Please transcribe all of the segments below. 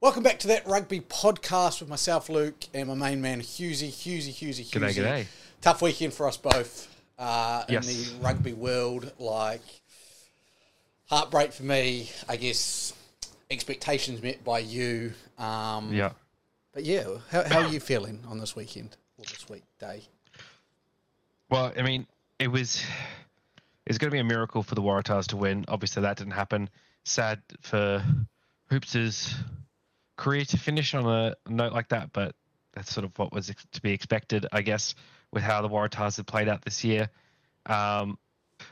Welcome back to that rugby podcast with myself, Luke, and my main man, Hughesy. Hughesy, Hughesy, Hughesy. G'day, g'day. Tough weekend for us both uh, Yes. in the rugby world. Like, heartbreak for me, I guess, expectations met by you. Um, Yeah. But yeah, how, how are you feeling on this weekend or this weekday? Well, I mean, it was it's going to be a miracle for the Waratahs to win. Obviously, that didn't happen. Sad for Hoops' career to finish on a note like that, but that's sort of what was to be expected, I guess, with how the Waratahs have played out this year. Um,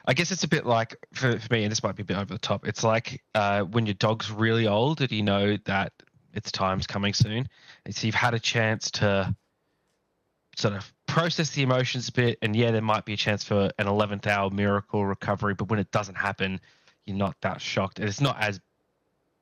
I guess it's a bit like for, for me, and this might be a bit over the top. It's like uh, when your dog's really old and you know that its time's coming soon, and so you've had a chance to sort of process the emotions a bit. And yeah, there might be a chance for an 11th hour miracle recovery, but when it doesn't happen, you're not that shocked. And it's not as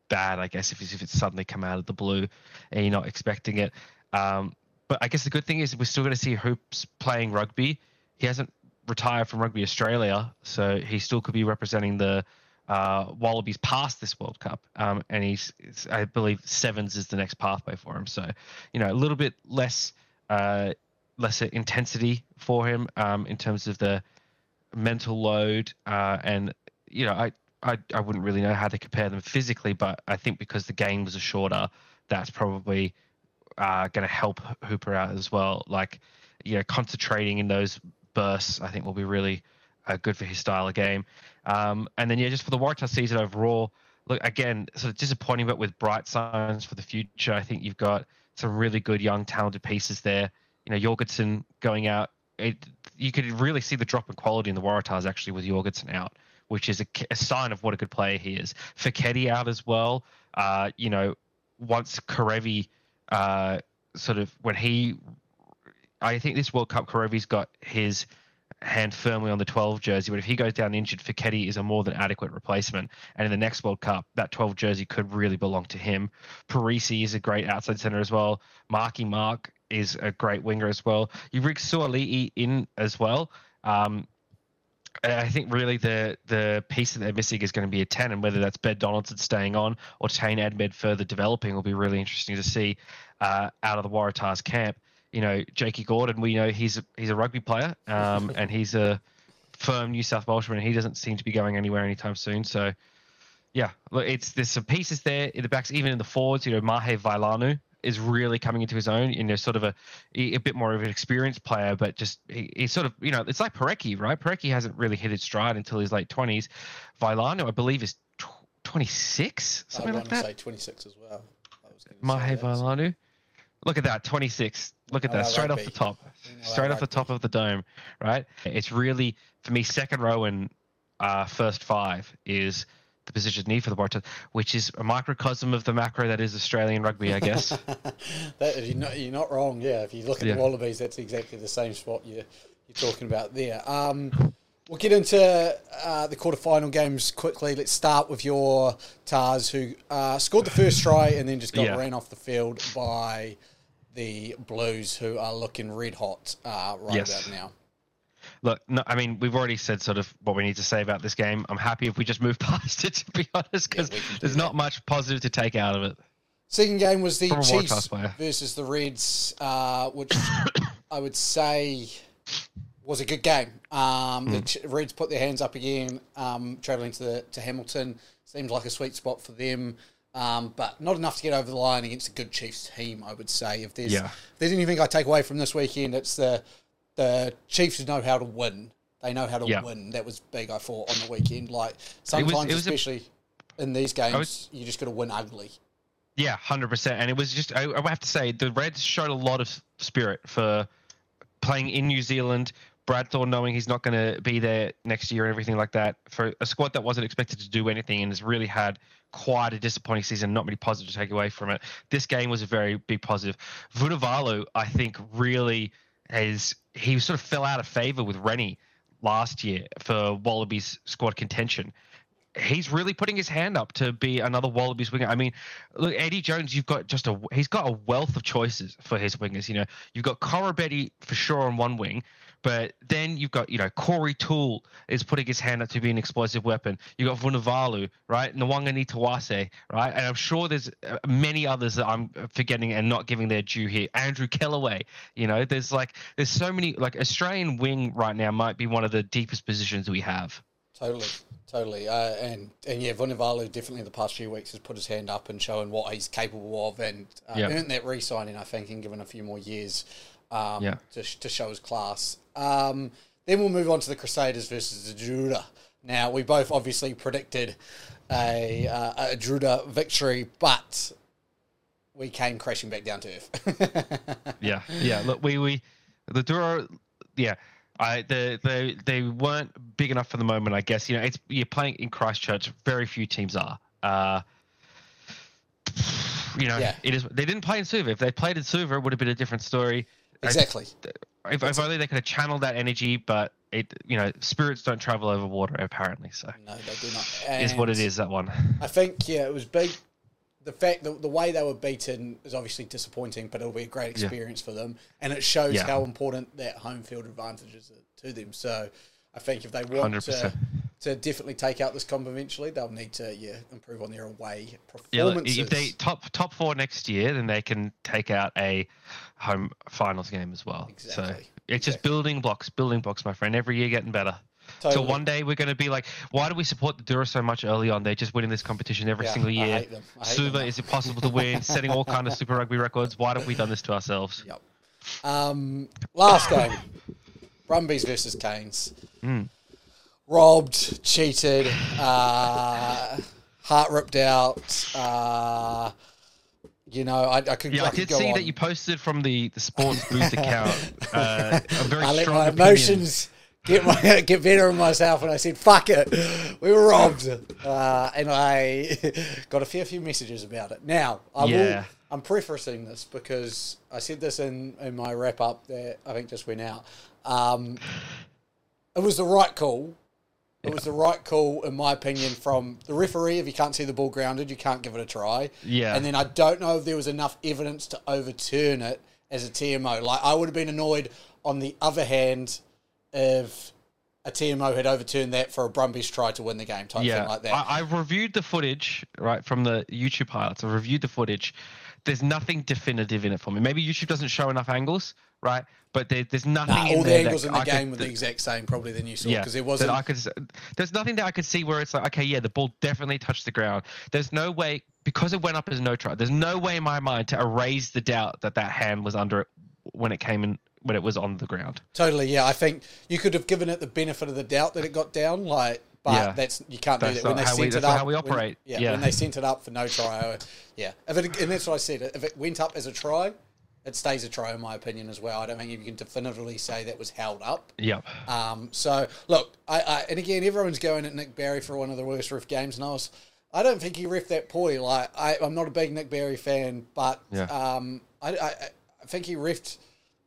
bad, I guess, if it's, if it's suddenly come out of the blue and you're not expecting it. Um, but I guess the good thing is we're still going to see Hoops playing rugby. He hasn't retired from Rugby Australia, so he still could be representing the uh, Wallabies past this World Cup. Um, and he's, I believe, sevens is the next pathway for him. So, you know, a little bit less. Uh, lesser intensity for him um, in terms of the mental load uh, and you know I, I I wouldn't really know how to compare them physically but I think because the games are shorter that's probably uh, going to help Hooper out as well. Like you know concentrating in those bursts I think will be really uh, good for his style of game. Um, and then yeah just for the Waratah season overall look again sort of disappointing but with bright signs for the future I think you've got some really good young talented pieces there. You know Jorgensen going out, it, you could really see the drop in quality in the Waratahs actually with Jorgensen out, which is a, a sign of what a good player he is. For Foketi out as well. Uh, you know, once Kerevi uh, sort of when he, I think this World Cup Kerevi's got his hand firmly on the 12 jersey, but if he goes down injured, Foketi is a more than adequate replacement. And in the next World Cup, that 12 jersey could really belong to him. Perese is a great outside center as well. Marky Mark is a great winger as well. You rig Suaalii in as well. Um, I think really the the piece that they're missing is going to be a 10, and whether that's Ben Donaldson staying on or Tane Edmed further developing will be really interesting to see uh, out of the Waratahs camp. You know, Jakey Gordon, we know he's a, he's a rugby player, um, and he's a firm New South Welshman, and he doesn't seem to be going anywhere anytime soon. So, yeah, look, it's there's some pieces there in the backs, even in the forwards. You know, Mahe Vailanu is really coming into his own. You know, sort of a a bit more of an experienced player, but just he, he's sort of you know, it's like Parecki, right? Parecki hasn't really hit his stride until his late twenties. Vailanu, I believe, is twenty six, something like that. say 26 as well. Mahe that. Vailanu. Look at that, 26. Look at that, straight off the top, straight off the top of the dome, right? It's really for me second row and uh, first five is the position need for the Waratahs, which is a microcosm of the macro that is Australian rugby, I guess. that, you're, not, you're not wrong. Yeah, if you look at Yeah. the Wallabies, that's exactly the same spot you're, you're talking about there. Um, we'll get into uh, the quarterfinal games quickly. Let's start with your Tahs, who uh, scored the first try and then just got Yeah. ran off the field by the Blues, who are looking red hot uh, right Yes. about now. Look, no, I mean, we've already said sort of what we need to say about this game. I'm happy if we just move past it, to be honest, because we can do there's that. not much positive to take out of it. Second game was the Chiefs versus the Reds, uh, which I would say was a good game. Um, Hmm. The Ch- Reds put their hands up again, um, travelling to the, to Hamilton. Seems like a sweet spot for them, um, but not enough to get over the line against a good Chiefs team. I would say if there's Yeah. if there's anything I take away from this weekend, it's the the Chiefs know how to win. They know how to Yeah. win. That was big. I thought on the weekend. Like sometimes, it was a- especially in these games, was- you just got to win ugly. Yeah, hundred percent. And it was just I, I have to say the Reds showed a lot of spirit for playing in New Zealand. Brad Thorn knowing he's not going to be there next year and everything like that for a squad that wasn't expected to do anything and has really had quite a disappointing season. Not many positives to take away from it. This game was a very big positive. Vunivalu, I think, really has he sort of fell out of favor with Rennie last year for Wallabies squad contention he's really putting his hand up to be another Wallabies winger. I mean, look, Eddie Jones, you've got just a he's got a wealth of choices for his wingers. You know, you've got Koroibete for sure on one wing, but then you've got you know Corey Toole is putting his hand up to be an explosive weapon. You have got Vunivalu, right? Nawaqanitawase, right? And I'm sure there's uh, many others that I'm forgetting and not giving their due here. Andrew Kellaway, you know, there's like there's so many like Australian wing right now might be one of the deepest positions we have. Totally, totally, uh, and and yeah, Vunivalu definitely in the past few weeks has put his hand up and showing what he's capable of, and uh, Yep. earned that re-signing, I think, and given a few more years um, Yeah. to, to show his class. Um, then we'll move on to the Crusaders versus the Drua. Now we both obviously predicted a uh, a Drua victory, but we came crashing back down to earth. yeah, yeah. Look, we we the Drua, yeah. I the they they weren't big enough for the moment. I guess you know it's you're playing in Christchurch. Very few teams are. Uh, you know, Yeah. it is. They didn't play in Suva. If they played in Suva, it would have been a different story. I- exactly. If, if only they could have channeled that energy, but it you know spirits don't travel over water apparently. So No, they do not. is what it is. That one. I think yeah, it was big. The fact that the way they were beaten is obviously disappointing, but it'll be a great Yeah. experience for them, and it shows Yeah. how important that home field advantage is to them. So, I think if they want 100%. to definitely take out this comp eventually, they'll need to yeah improve on their away performances. Yeah, if they top top four next year, then they can take out a home finals game as well. So Exactly, it's just building blocks, building blocks, my friend. Every year getting better. Totally. So one day we're going to be like, why do we support the Drua so much early on? They're just winning this competition every Yeah, single year. Suva, is it possible to win? Setting all kind of Super Rugby records. Why have we done this to ourselves? Yep. Um, last game, Brumbies versus Canes. Mm. Robbed, cheated, uh, heart ripped out. Uh, you know, I, I could. Yeah, I, I did see on. that you posted from the the sports booth account uh, a very I let strong my opinion. emotions get my get better in myself, and I said, "Fuck it, we were robbed," uh, and I got a fair few messages about it. Now, I will. Yeah. I'm prefacing this because I said this in, in my wrap up that I think just went out. Um, it was the right call. It was the right call, in my opinion, from the referee. If you can't see the ball grounded, you can't give it a try. Yeah. And then I don't know if there was enough evidence to overturn it as a TMO. Like I would have been annoyed on the other hand if a TMO had overturned that for a Brumbies try to win the game type yeah, thing like that. I, I've reviewed the footage right from the YouTube highlights. I've reviewed the footage. There's nothing definitive in it for me. Maybe YouTube doesn't show enough angles, right? But there, there's nothing. Nah, in all the that angles in the I could- game were the exact same, probably than you saw, yeah, because there that wasn't. I could. There's nothing that I could see where it's like, okay, yeah, the ball definitely touched the ground. There's no way because it went up as no try. There's no way in my mind to erase the doubt that that hand was under it when it came in when it was on the ground. Totally, yeah. I think you could have given it the benefit of the doubt that it got down, like, but Yeah. that's you can't do that when they we- sent it that's up. how we when- operate. yeah, Yeah. when they sent it up for no try, yeah. If it, and that's what I said. If it went up as a try, it stays a try, in my opinion, as well. I don't think you can definitively say that was held up. Yep. Um, so look, I, I and again, everyone's going at Nic Berry for one of the worst ref games, and I was, I don't think he ref that poorly. Like I, I'm not a big Nic Berry fan, but Yeah. um, I, I, I think he refed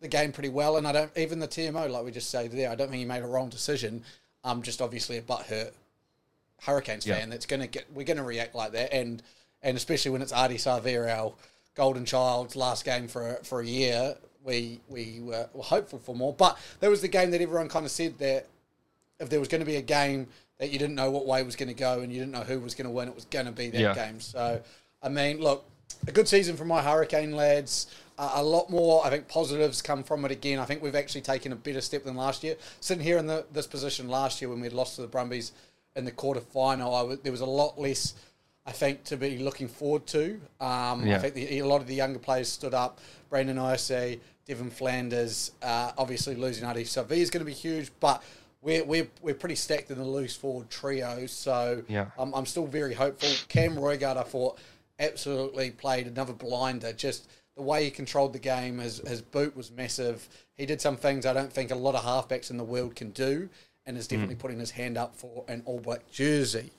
the game pretty well, and I don't even the TMO like we just said there. I don't think he made a wrong decision. I'm just obviously a butthurt Hurricanes Yeah. fan that's gonna get we're gonna react like that, and and especially when it's Ardie Savea, our golden child's last game for a- for a year, we we were, were hopeful for more. But that was the game that everyone kind of said that if there was going to be a game that you didn't know what way was going to go and you didn't know who was going to win, it was going to be that Yeah. game. So, I mean, look, a good season for my Hurricane lads. Uh, a lot more, I think, positives come from it again. I think we've actually taken a better step than last year. Sitting here in the, this position last year when we'd lost to the Brumbies in the quarter final, w- there was a lot less, I think, to be looking forward to. Um, I think the, a lot of the younger players stood up. Brayden Iose, Devan Flanders, uh, obviously losing Ardie Savea is going to be huge, but we're, we're, we're pretty stacked in the loose forward trio. So Yeah. I'm, I'm still very hopeful. Cam Roigard, I thought, absolutely played another blinder. Just the way he controlled the game, his, his boot was massive. He did some things I don't think a lot of halfbacks in the world can do, and is definitely putting his hand up for an All Black jersey.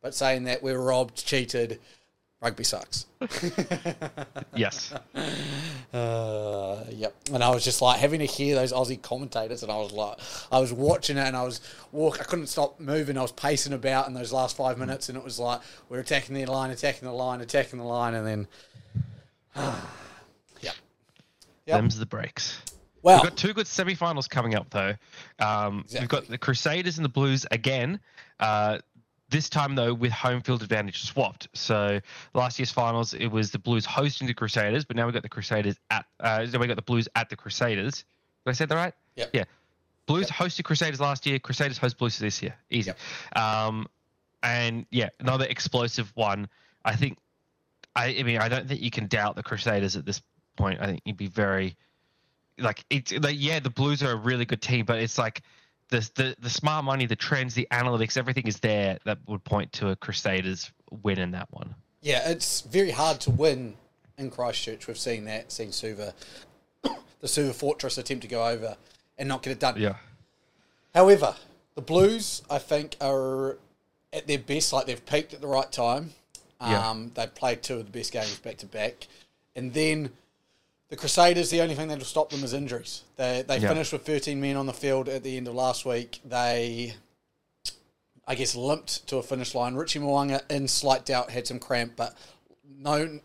But saying that we're robbed, cheated, rugby sucks. Yes. Uh, yep. And I was just like having to hear those Aussie commentators, and I was like, I was watching it, and I was walk. I couldn't stop moving. I was pacing about in those last five minutes, and it was like we're attacking the line, attacking the line, attacking the line, and then. Yep. Them's the breaks. Well, We've got two good semi-finals coming up, though. Um, We've got the Crusaders and the Blues again. Uh, this time, though, with home field advantage swapped. So last year's finals, it was the Blues hosting the Crusaders, but now we've got the Crusaders at. Uh, we got the Blues at the Crusaders. Did I say that right? Yep. Yeah. Blues hosted Crusaders last year. Crusaders host Blues this year. Easy. Um, and yeah, another explosive one. I think. I, I mean, I don't think you can doubt the Crusaders at this point. I think you'd be very like it's like yeah, the Blues are a really good team, but it's like the the the smart money, the trends, the analytics, everything is there that would point to a Crusaders win in that one. yeah, it's very hard to win in Christchurch. We've seen that, seen Suva, the Suva Fortress attempt to go over and not get it done. Yeah. However, the Blues, I think, are at their best. Like they've peaked at the right time. Um, Yeah. They've played two of the best games back to back, and then the Crusaders. The only thing that'll stop them is injuries. They they Yeah. finished with 13 men on the field at the end of last week. They, I guess, limped to a finish line. Richie Mo'unga in slight doubt had some cramp, but no.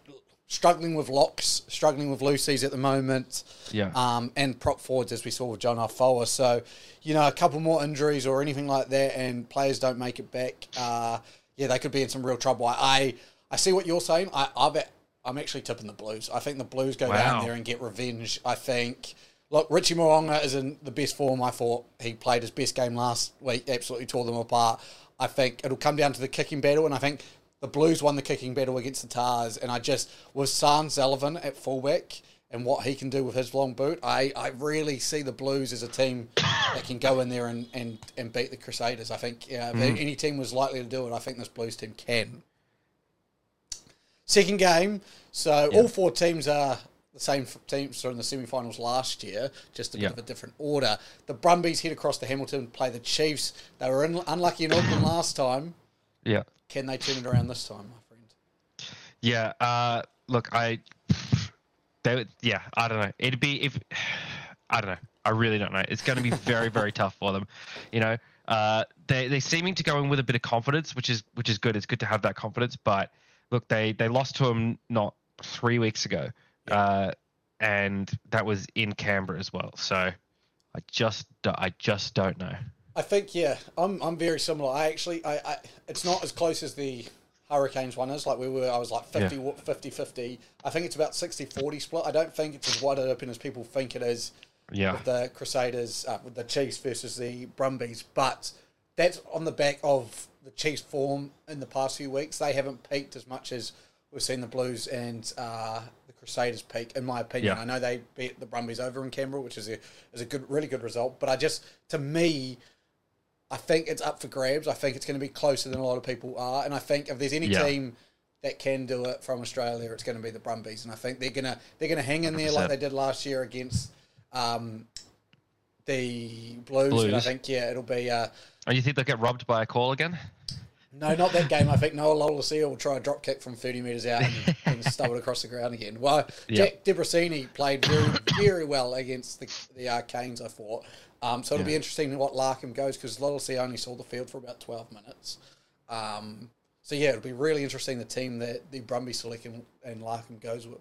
Struggling with locks, struggling with Lucy's at the moment Yeah. um, and prop forwards as we saw with John Alfoa. So, you know, a couple more injuries or anything like that, and players don't make it back. Uh, yeah, they could be in some real trouble. I I see what you're saying. I I've, I'm actually tipping the Blues. I think the Blues go down there and get revenge. I think. Look, Richie Mo'unga is in the best form. I thought he played his best game last week. Absolutely tore them apart. I think it'll come down to the kicking battle, and I think the Blues won the kicking battle against the Tahs. And I just with Zarn Sullivan at fullback and what he can do with his long boot, I, I really see the Blues as a team that can go in there and, and, and beat the Crusaders. I think yeah, if mm. any team was likely to do it, I think this Blues team can. Second game, so all four teams are the same teams in the semi-finals last year, just a bit Yeah. of a different order. The Brumbies head across to Hamilton, play the Chiefs. They were in, unlucky in Auckland last time. Yeah. Can they turn it around this time, my friend? Yeah. Uh, look, I. They, yeah, I don't know. It'd be if. I don't know. I really don't know. It's going to be very, very tough for them. You know, uh, they they seeming to go in with a bit of confidence, which is which is good. It's good to have that confidence. But look, they they lost to them not three weeks ago, uh, and that was in Canberra as well. So I just I just don't know. I think yeah, I'm I'm very similar. I actually I, I it's not as close as the Hurricanes one is. Like we were, I was like 50, Yeah. 50 50. I think it's about 60-40 split. I don't think it's as wide open as people think it is. Yeah. with the Crusaders, uh, with the Chiefs versus the Brumbies. But that's on the back of the Chiefs' form in the past few weeks. They haven't peaked as much as we've seen the Blues and uh, the Crusaders peak, in my opinion. Yeah. I know they beat the Brumbies over in Canberra, which is a is a good, really good result. But I just, to me, I think it's up for grabs. I think it's going to be closer than a lot of people are, and I think if there's any Yeah. team that can do it from Australia, it's going to be the Brumbies, and I think they're gonna they're gonna hang in there like they did last year against um, the Blues, and I think yeah, it'll be uh, And you think they'll get robbed by a call again? No, not that game. I think Noah Lolesio will try a drop kick from thirty meters out and, and stub it across the ground again. Well, Yeah. Jack Debreczeni played very very well against the the uh, Canes. I thought. Um, so it'll be Yeah. interesting what Larkham goes because Lolesio only saw the field for about twelve minutes. Um, so yeah, it'll be really interesting the team that the Brumbies select and, and Larkham goes with.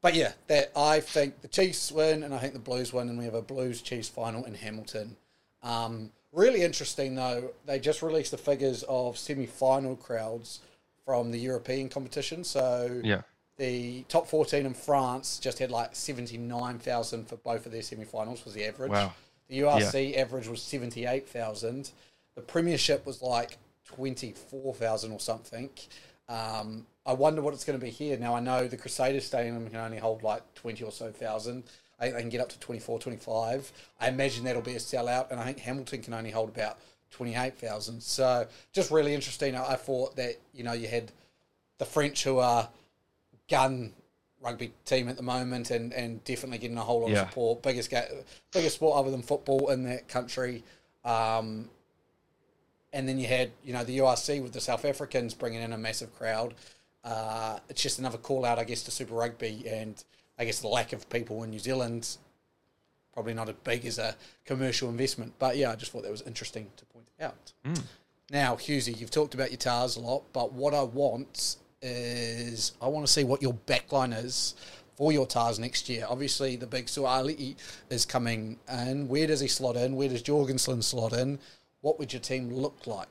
But yeah, that I think the Chiefs win and I think the Blues win, and we have a Blues Chiefs final in Hamilton. Um, really interesting though, they just released the figures of semi-final crowds from the European competition. So Yeah. the top 14 in France just had like 79,000 for both of their semi-finals was the average. Wow. The URC average was 78,000. The Premiership was like 24,000 or something. Um, I wonder what it's going to be here. Now, I know the Crusaders Stadium can only hold like 20 or so thousand. I think they can get up to 24, 25. I imagine that'll be a sellout, and I think Hamilton can only hold about 28,000. So, just really interesting. I I thought that, you know, you had the French who are gun rugby team at the moment and, and definitely getting a whole lot Yeah. of support. Biggest ga- biggest sport other than football in that country. Um, and then you had you know the URC with the South Africans bringing in a massive crowd. Uh, it's just another call out, I guess, to Super Rugby and I guess the lack of people in New Zealand probably not as big as a commercial investment. But yeah, I just thought that was interesting to point out. Mm. Now, Hughesy, you've talked about your Tahs a lot, but what I want is I want to see what your backline is for your Tahs next year. Obviously, the big Suaalii is coming in. Where does he slot in? Where does Jorgensen slot in? What would your team look like?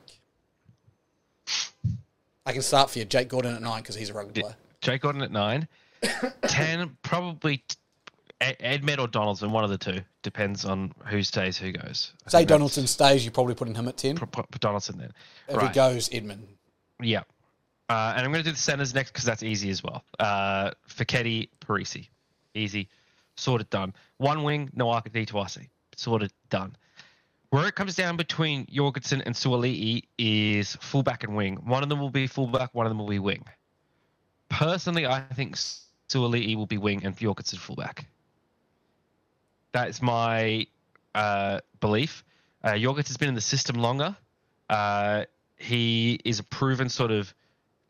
I can start for you. Jake Gordon at nine because he's a rugby player. Jake Gordon at nine. Ten, probably Edmed or Donaldson, one of the two. Depends on who stays, who goes. Say Donaldson stays, you're probably putting him at 10. Put Donaldson then. If right. he goes, Edmed. Yeah. Uh, and I'm going to do the centers next because that's easy as well. Uh, Perese. Easy. Sort of done. One wing, Nawaqanitawase. Sort of done. Where it comes down between Jorgensen and Suaalii is fullback and wing. One of them will be fullback, one of them will be wing. Personally, I think Suaalii will be wing and Jorgensen fullback. That's my uh, belief. Uh, has been in the system longer. Uh, he is a proven sort of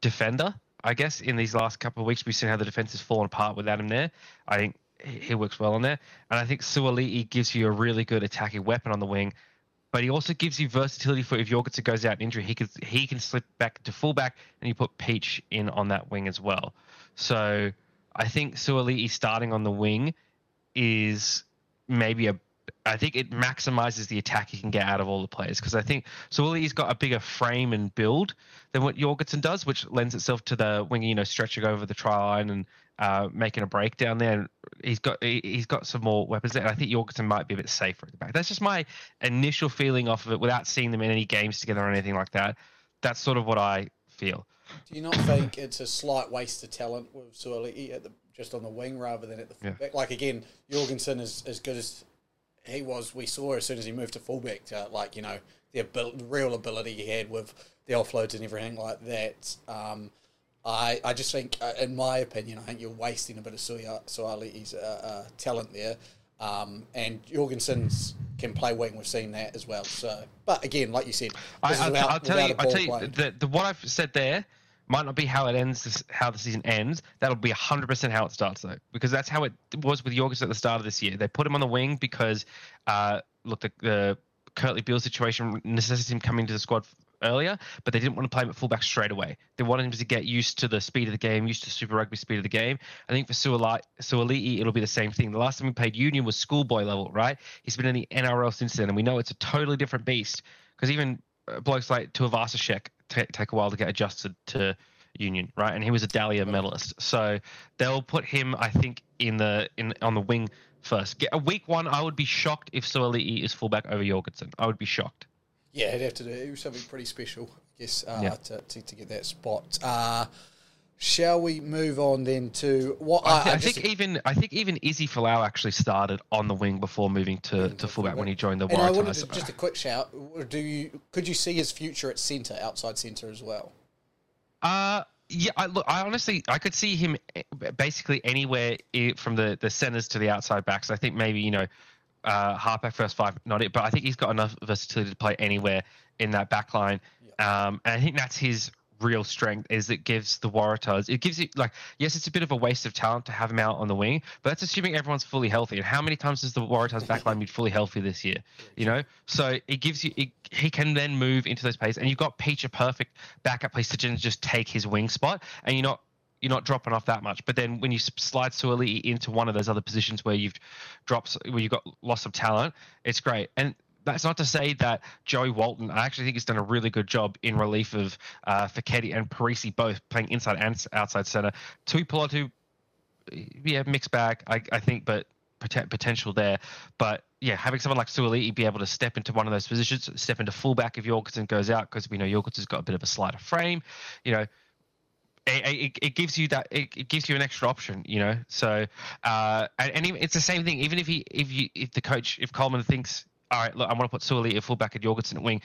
defender, I guess. In these last couple of weeks, we've seen how the defense has fallen apart without him there. I think he works well on there, and I think Suaalii gives you a really good attacking weapon on the wing. But he also gives you versatility for if Jorgensen goes out injury, he can he can slip back to fullback, and you put Pietsch in on that wing as well. So I think Suaalii starting on the wing is maybe a I think it maximizes the attack he can get out of all the players because I think Suaalii's got a bigger frame and build than what Jorgensen does, which lends itself to the wing, you know, stretching over the try line and uh, making a break down there. And he's got he, has got some more weapons there. And I think Jorgensen might be a bit safer at the back. That's just my initial feeling off of it without seeing them in any games together or anything like that. That's sort of what I feel. Do you not think it's a slight waste of talent with Suaalii at the just on the wing rather than at the fullback. Yeah. Like again, Jorgensen is as good as he was. We saw as soon as he moved to fullback, to, like you know the, abil- real ability he had with the offloads and everything like that. Um, I I just think, uh, in my opinion, I think you're wasting a bit of Suaalii's uh, uh, talent there. Um, and Jorgensen's can play wing. We've seen that as well. So, but again, like you said, I, will tell you, I'll tell you the, the, what I've said there might not be how it ends, how the season ends. That'll be 100% how it starts, though, because that's how it was with Jorgensen at the start of this year. They put him on the wing because, uh, look, the, the Kurtley Beale situation necessitated him coming to the squad earlier, but they didn't want to play him at fullback straight away. They wanted him to get used to the speed of the game, used to Super Rugby speed of the game. I think for Suaalii, it'll be the same thing. The last time we played Union was schoolboy level, right? He's been in the NRL since then, and we know it's a totally different beast because even uh, blokes like Tuivasa-Sheck t- take a while to get adjusted to Union, right? And he was a Dally M medalist, so they'll put him, I think, in the in on the wing first. Get a week one, I would be shocked if Suaalii is fullback over Jorgensen. I would be shocked. Yeah, he'd have to do something pretty special, I guess, uh, yeah. to, to, to, get that spot. Uh, Shall we move on then to what I, I, I think even I think even Izzy Folau actually started on the wing before moving to, to fullback when he joined the Waratahs. Just a quick shout: Do you could you see his future at centre, outside centre as well? Uh yeah. I, look, I honestly I could see him eh, basically anywhere from the the centres to the outside backs. I think maybe you know uh, halfback first five, not it, but I think he's got enough versatility to play anywhere in that back line. Um, and I think that's his real strength is it gives the Waratahs it gives you like yes it's a bit of a waste of talent to have him out on the wing but that's assuming everyone's fully healthy. And how many times has the Waratahs backline been fully healthy this year? You know? So it gives you it, he can then move into those plays. And you've got Pietsch a perfect backup place to just take his wing spot. And you're not you're not dropping off that much. But then when you slide Suaalii into one of those other positions where you've dropped, where you've got loss of talent, it's great. And that's not to say that Joey Walton, I actually think he's done a really good job in relief of uh, Foketi and Perese both playing inside and outside center. Tuipulotu, yeah, mixed bag, I, I think, but potential there. But yeah, having someone like Suaalii be able to step into one of those positions, step into fullback if Jorgensen goes out, because we know Jorgensen's got a bit of a slighter frame, you know, it, it, it, gives you that it, it, gives you an extra option, you know. So, uh, and, and it's the same thing. Even if he, if you, if the coach, if Coleman thinks all right, look, I want to put Suaalii at fullback and Jorgensen at wing.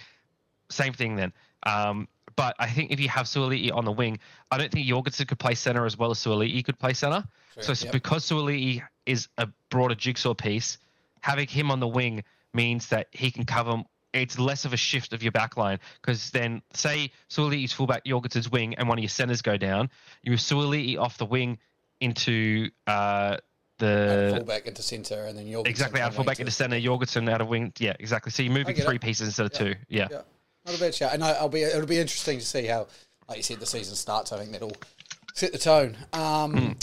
Same thing then. Um, but I think if you have Suaalii on the wing, I don't think Jorgensen could play center as well as Suaalii could play center. Sure, so yep. because Suaalii is a broader jigsaw piece, having him on the wing means that he can cover. It's less of a shift of your back line because then, say Suaalii's fullback, Jorgensen's wing, and one of your centers go down. You have Suaalii off the wing into uh, the fullback into centre, and then Jorgensen exactly out fullback into to- centre, Jorgensen out of wing. Yeah, exactly. So you're moving three it. pieces instead of Yeah. two. Yeah. Yeah, not a bad shout. And I, I'll be it'll be interesting to see how, like you said, the season starts. I think that'll set the tone. Um,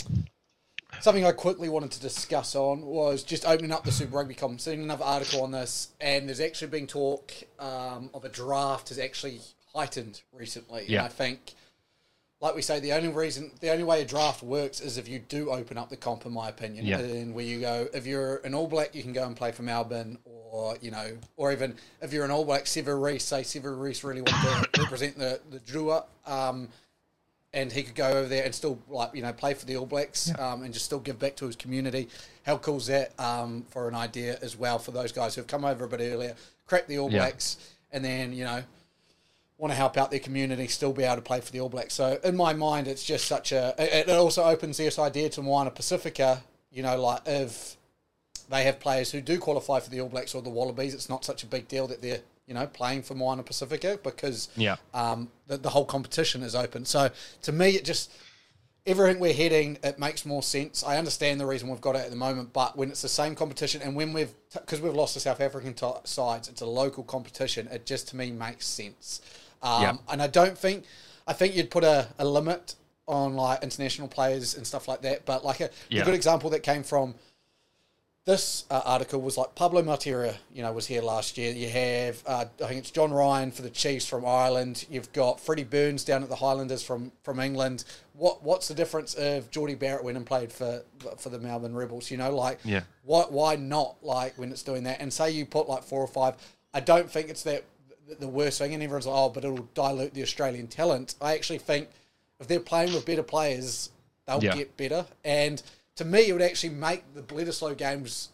Something I quickly wanted to discuss on was just opening up the Super Rugby comp. Seen another article on this, and there's actually been talk um, of a draft has actually heightened recently. Yeah. And I think, like we say, the only reason, the only way a draft works is if you do open up the comp, in my opinion. Yeah. And where you go, if you're an All Black, you can go and play for Melbourne, or you know, or even if you're an All Black, Sever say Sever really wants to represent the the Drua. Um, and he could go over there and still like you know play for the All Blacks um, and just still give back to his community. How cool is that um, for an idea as well for those guys who've come over a bit earlier, crack the All. Blacks, and then you know want to help out their community, still be able to play for the All Blacks. So in my mind, it's just such a. It, it also opens this idea to Moana Pacifica. You know, like if they have players who do qualify for the All Blacks or the Wallabies, it's not such a big deal that they're you know playing for Moana Pacifica because Yeah. um, the, the whole competition is open. So to me, it just everything we're heading, it makes more sense. I understand the reason we've got it at the moment, but when it's the same competition and when we've because we've lost the South African t- sides, it's a local competition. It just to me makes sense. Um, Yeah. And I don't think I think you'd put a, a limit on like international players and stuff like that. But like a, Yeah. a good example that came from this uh, article was like Pablo Matera, you know, was here last year. You have, uh, I think it's John Ryan for the Chiefs from Ireland. You've got Freddie Burns down at the Highlanders from, from England. What What's the difference if Jordie Barrett went and played for for the Melbourne Rebels? You know, like, Yeah. why why not like when it's doing that? And say you put like four or five. I don't think it's that the- worst thing. And everyone's like, oh, but it'll dilute the Australian talent. I actually think if they're playing with better players, they'll Yeah. get better. And to me, it would actually make the Bledisloe games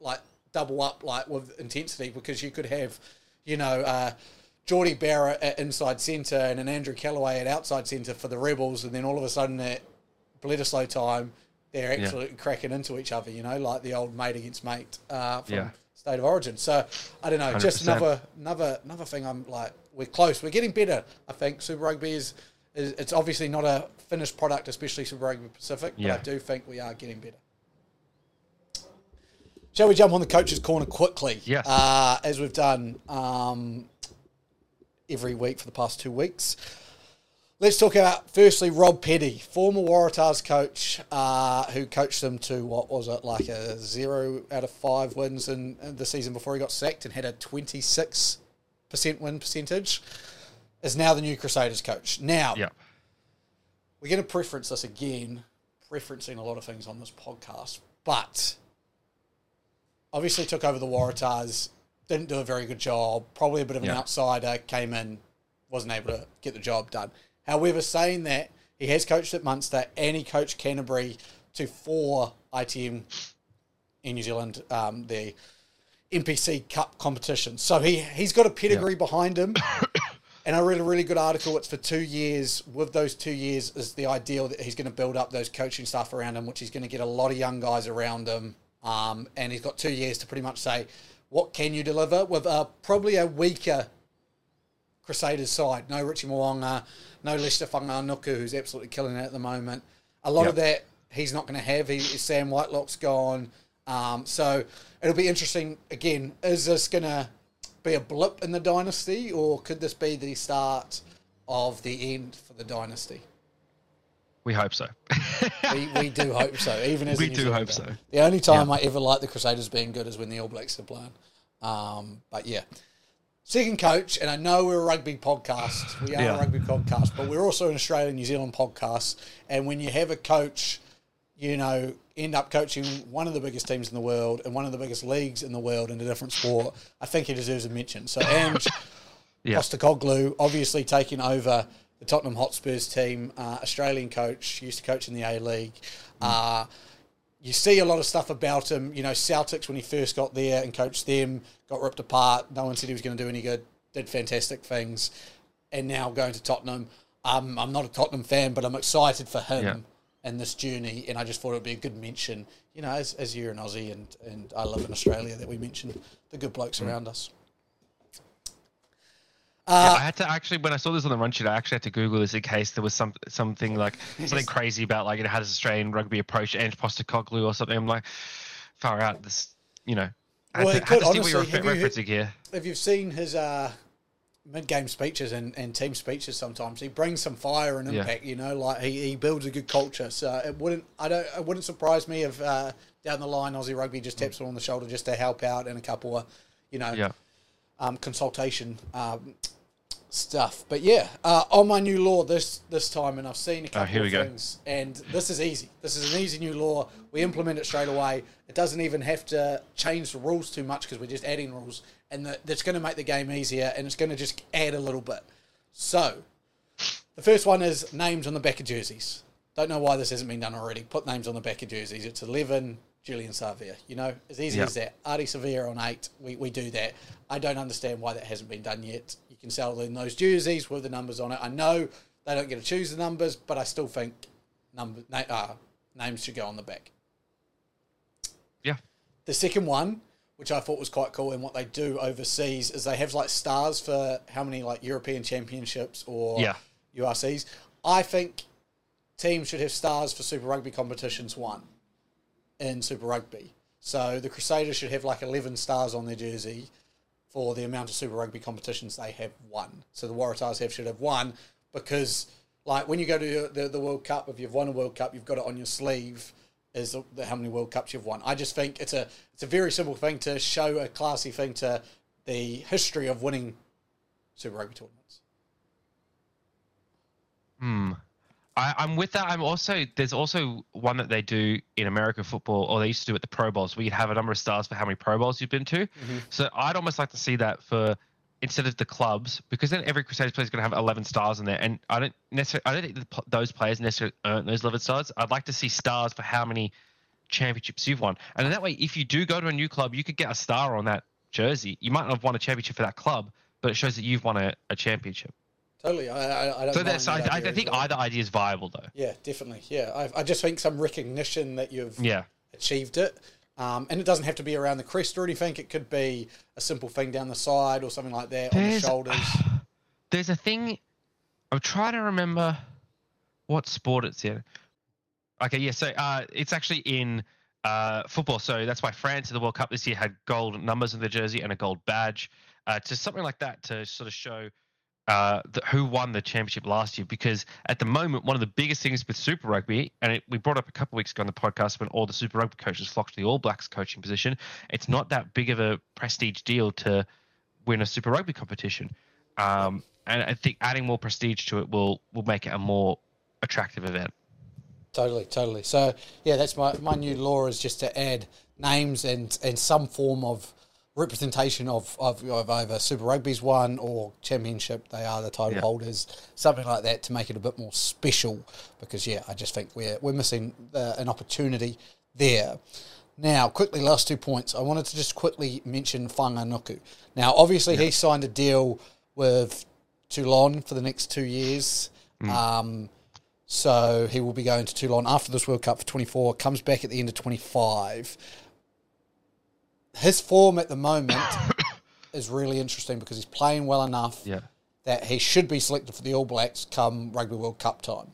like double up like with intensity because you could have, you know, uh, Jordie Barrett at inside centre and an Andrew Kellaway at outside centre for the Rebels, and then all of a sudden at Bledisloe time, they're Yeah. cracking into each other. You know, like the old mate against mate uh, from Yeah. State of Origin. So I don't know, just 100%. another another another thing. I'm like, we're close. We're getting better. I think Super Rugby is. is it's obviously not a finished product, especially Super Rugby Pacific, but I do think we are getting better. Shall we jump on the coach's corner quickly? Yes. Uh, as we've done um, every week for the past two weeks. Let's talk about firstly Rob Penney, former Waratahs coach, uh, who coached them to what was it like a zero out of five wins in, in the season before he got sacked and had a twenty six percent win percentage. Is now the new Crusaders coach. Now Yeah. we're going to preference this again, preferencing a lot of things on this podcast, but obviously took over the Waratahs, didn't do a very good job, probably a bit of an outsider, came in, wasn't able to get the job done. However, saying that, he has coached at Munster and he coached Canterbury to four ITM in New Zealand, um, the NPC Cup competition. So he, he's got a pedigree behind him. And I read a really good article. It's for two years. With those two years, is the ideal that he's going to build up those coaching staff around him, which he's going to get a lot of young guys around him. Um, and he's got two years to pretty much say, what can you deliver with a, probably a weaker Crusaders side. No Richie Mo'unga, no Leicester Fainga'anuku, who's absolutely killing it at the moment. A lot of that he's not going to have. He, Sam Whitelock's gone. Um, so it'll be interesting. Again, is this going to be a blip in the dynasty, or could this be the start of the end for the dynasty? We hope so. We, we do hope so. Even as We do hope so. The only time I ever like the Crusaders being good is when the All Blacks are playing. Um, but yeah, second coach, and I know we're a rugby podcast. We are a rugby podcast, but we're also an Australian New Zealand podcast. And when you have a coach, you know, end up coaching one of the biggest teams in the world and one of the biggest leagues in the world in a different sport, I think he deserves a mention. So Ange Yeah. Postecoglou, obviously taking over the Tottenham Hotspurs team, uh, Australian coach, used to coach in the A League. Uh, you see a lot of stuff about him. You know, Celtics when he first got there and coached them got ripped apart. No one said he was going to do any good. Did fantastic things, and now going to Tottenham. Um, I'm not a Tottenham fan, but I'm excited for him Yeah. and this journey. And I just thought it would be a good mention. You know, as, as you're an Aussie and and I live in Australia, that we mention the good blokes around us. Yeah, I had to actually when I saw this on the run sheet, I actually had to Google this in case there was some something like something crazy about like you know how does Australian rugby approach Ange or something. I'm like, far out. This you know. I Well, had it to, had could, to see what you were honestly, have you- here. if you've seen his uh, mid-game speeches and, and team speeches, sometimes he brings some fire and Yeah. impact. You know, like he, he builds a good culture. So it wouldn't I don't it wouldn't surprise me if uh, down the line Aussie Rugby just taps him on the shoulder just to help out in a couple of you know Yeah. um, consultation um, stuff. But yeah, uh, on my new law this this time, and I've seen a couple Oh, here we of go. things, and this is easy. This is an easy new law. We implement it straight away. It doesn't even have to change the rules too much because we're just adding rules, and the, that's going to make the game easier, and it's going to just add a little bit. So, the first one is names on the back of jerseys. Don't know why this hasn't been done already. Put names on the back of jerseys. It's 11, Julian Savea. You know, as easy Yeah. as that. Ardie Savea on 8. We, we do that. I don't understand why that hasn't been done yet. You can sell in those jerseys with the numbers on it. I know they don't get to choose the numbers, but I still think number, na- uh, names should go on the back. Yeah. The second one, which I thought was quite cool, and what they do overseas is they have like stars for how many like European championships or Yeah. URCs. I think teams should have stars for Super Rugby competitions won in Super Rugby. So the Crusaders should have like 11 stars on their jersey for the amount of Super Rugby competitions they have won. So the Waratahs have should have won because like when you go to the, the World Cup, if you've won a World Cup, you've got it on your sleeve is the, how many World Cups you've won. I just think it's a it's a very simple thing to show a classy thing to the history of winning Super Rugby tournaments. Hmm. I, I'm with that. I'm also there's also one that they do in American football, or they used to do at the Pro Bowls, where you'd have a number of stars for how many Pro Bowls you've been to. Mm-hmm. So I'd almost like to see that for instead of the clubs, because then every Crusaders player is going to have 11 stars in there, and I don't necessarily I don't think the, those players necessarily earn those 11 stars. I'd like to see stars for how many championships you've won, and in that way, if you do go to a new club, you could get a star on that jersey. You might not have won a championship for that club, but it shows that you've won a, a championship. Totally, I, I, I don't. So that's I, that I idea think either idea is viable though. Yeah, definitely. Yeah, I, I just think some recognition that you've Yeah. achieved it. Um, and it doesn't have to be around the crest or anything. It could be a simple thing down the side or something like that on the There's- shoulders. There's a thing. I'm trying to remember what sport it's in. Okay, yeah. So uh, it's actually in uh, football. So that's why France in the World Cup this year had gold numbers in the jersey and a gold badge. Uh, to something like that to sort of show uh, the, who won the championship last year. Because at the moment, one of the biggest things with Super Rugby, and it, we brought up a couple weeks ago on the podcast when all the Super Rugby coaches flocked to the All Blacks coaching position, it's not that big of a prestige deal to win a Super Rugby competition. Um, and I think adding more prestige to it will will make it a more attractive event. Totally, totally. So yeah, that's my my new law is just to add names and and some form of representation of of, of either Super Rugby's one or Championship. They are the title Yeah. holders, something like that to make it a bit more special. Because yeah, I just think we're we're missing uh, an opportunity there. Now, quickly, last two points. I wanted to just quickly mention Fainga'anuku. Now, obviously, he signed a deal with Toulon for the next two years. Um, so he will be going to Toulon after this World Cup for 24, comes back at the end of 25. His form at the moment is really interesting because he's playing well enough Yeah. that he should be selected for the All Blacks come Rugby World Cup time.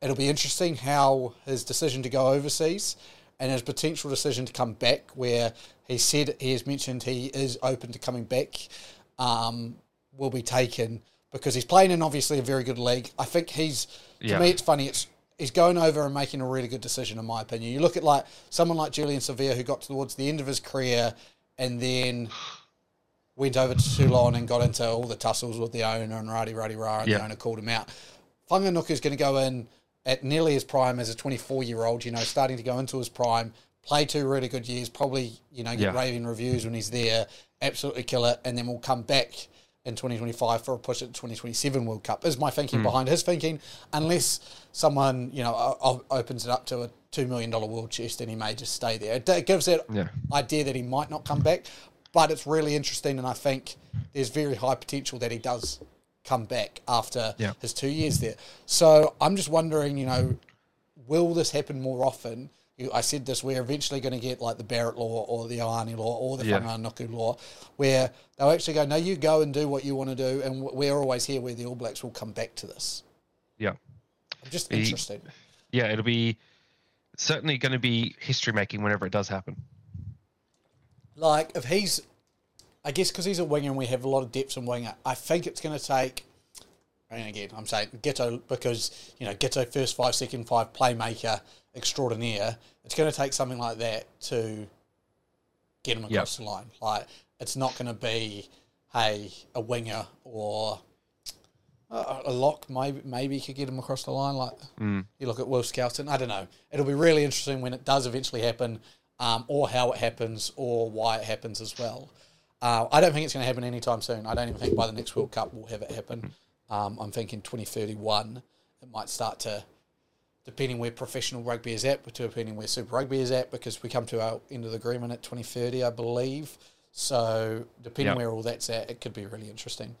It'll be interesting how his decision to go overseas and his potential decision to come back, where he said he has mentioned he is open to coming back, um, will be taken because he's playing in obviously a very good league. I think he's to Yeah. me it's funny. It's he's going over and making a really good decision in my opinion. You look at like someone like Julian Savea who got towards the end of his career and then went over to Toulon and got into all the tussles with the owner and radi radi rah, and Yeah. the owner called him out. Fainga'anuku is going to go in at nearly his prime as a 24 year old, you know, starting to go into his prime, play two really good years, probably, you know, get Yeah. raving reviews when he's there, absolutely kill it, and then we'll come back in 2025 for a push at the 2027 World Cup, is my thinking Hmm. behind his thinking, unless someone, you know, opens it up to a $2 million world chest then he may just stay there. It, it gives that Yeah. idea that he might not come back, but it's really interesting, and I think there's very high potential that he does come back after Yeah. his two years there. So I'm just wondering, you know, will this happen more often? I said this, we're eventually going to get like the Barrett law or the Ioane law or the Yeah. Fainga'anuku law, where they'll actually go, no, you go and do what you want to do, and we're always here where the All Blacks will come back to this. Yeah. I'm just interested. Yeah, it'll be certainly going to be history making whenever it does happen. Like, if he's, I guess because he's a winger and we have a lot of depth in winger, I think it's going to take, and again, I'm saying Ghetto because, you know, Ghetto first five, second five playmaker extraordinaire. It's going to take something like that to get him across the line. Like, it's not going to be, hey, a winger or a, a lock maybe maybe could get him across the line. Like you look at Will Skelton. I don't know. It'll be really interesting when it does eventually happen, um, or how it happens, or why it happens as well. Uh, I don't think it's going to happen anytime soon. I don't even think by the next World Cup we'll have it happen. Um, I'm thinking 2031. It might start to, depending where professional rugby is at, but depending where Super Rugby is at, because we come to our end of the agreement at 2030, I believe. So depending Yeah. where all that's at, it could be really interesting.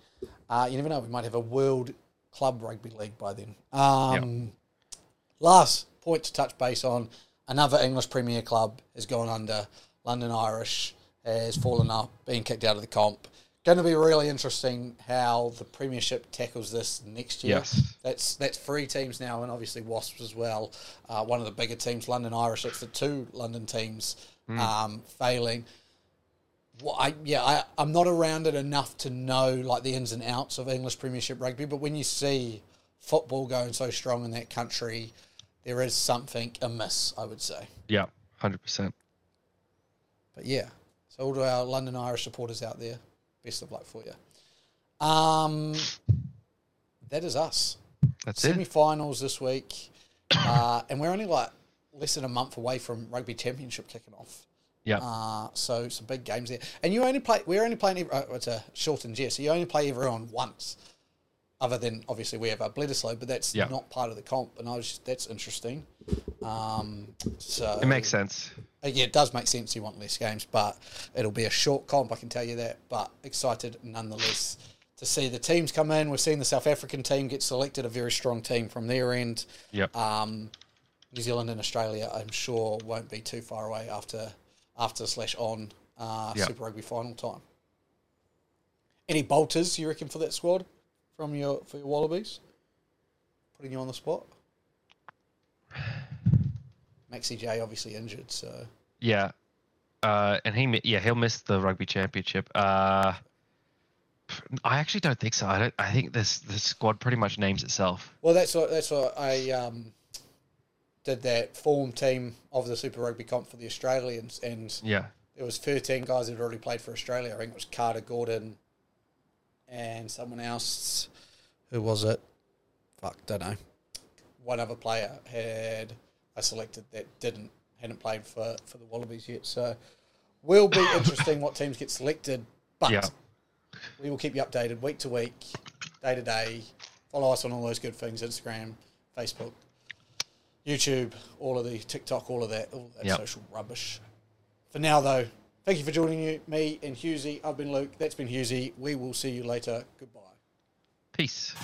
Uh, you never know. We might have a World Club Rugby League by then. Um, Last point to touch base on another English Premier club has gone under. London Irish has fallen up, been kicked out of the comp. Going to be really interesting how the Premiership tackles this next year. Yes. That's that's three teams now, and obviously Wasps as well. Uh, one of the bigger teams, London Irish. It's the two London teams um, failing. Well, I, yeah, I, I'm not around it enough to know like the ins and outs of English Premiership rugby, but when you see football going so strong in that country, there is something amiss, I would say. Yeah, hundred percent. But yeah, so all to our London Irish supporters out there, best of luck for you. Um, that is us. That's it. Semi-finals this week, uh, and we're only like less than a month away from rugby championship kicking off. Yeah, Uh, so some big games there, and you only play. We're only playing. every- Uh, it's a shortened year, so you only play everyone once. Other than obviously we have our Bledisloe, but that's Yeah. not part of the comp. And I was that's interesting. Um, so it makes sense. uh, yeah, it does make sense. You want less games, but it'll be a short comp. I can tell you that. But excited nonetheless to see the teams come in. We've seen the South African team get selected, a very strong team from their end. Yep. Um, New Zealand and Australia, I'm sure, won't be too far away after after slash on uh, Yeah. Super Rugby final time. Any bolters you reckon for that squad from your for your Wallabies? Putting you on the spot. Maxi J obviously injured, so Yeah, uh, and he yeah he'll miss the rugby championship. Uh, I actually don't think so. I don't. I think this this squad pretty much names itself. Well, that's what that's what I um, did that form team of the Super Rugby comp for the Australians, and Yeah, there was thirteen guys that had already played for Australia. I think it was Carter Gordon and someone else. Who was it? Fuck, don't know. One other player had I selected that didn't hadn't played for for the Wallabies yet. So will be interesting what teams get selected, but. Yeah. We will keep you updated week to week, day to day. Follow us on all those good things Instagram, Facebook, YouTube, all of the TikTok, all of that, all that Yep. social rubbish. For now, though, thank you for joining you, me and Hughesy. I've been Luke. That's been Hughesy. We will see you later. Goodbye. Peace.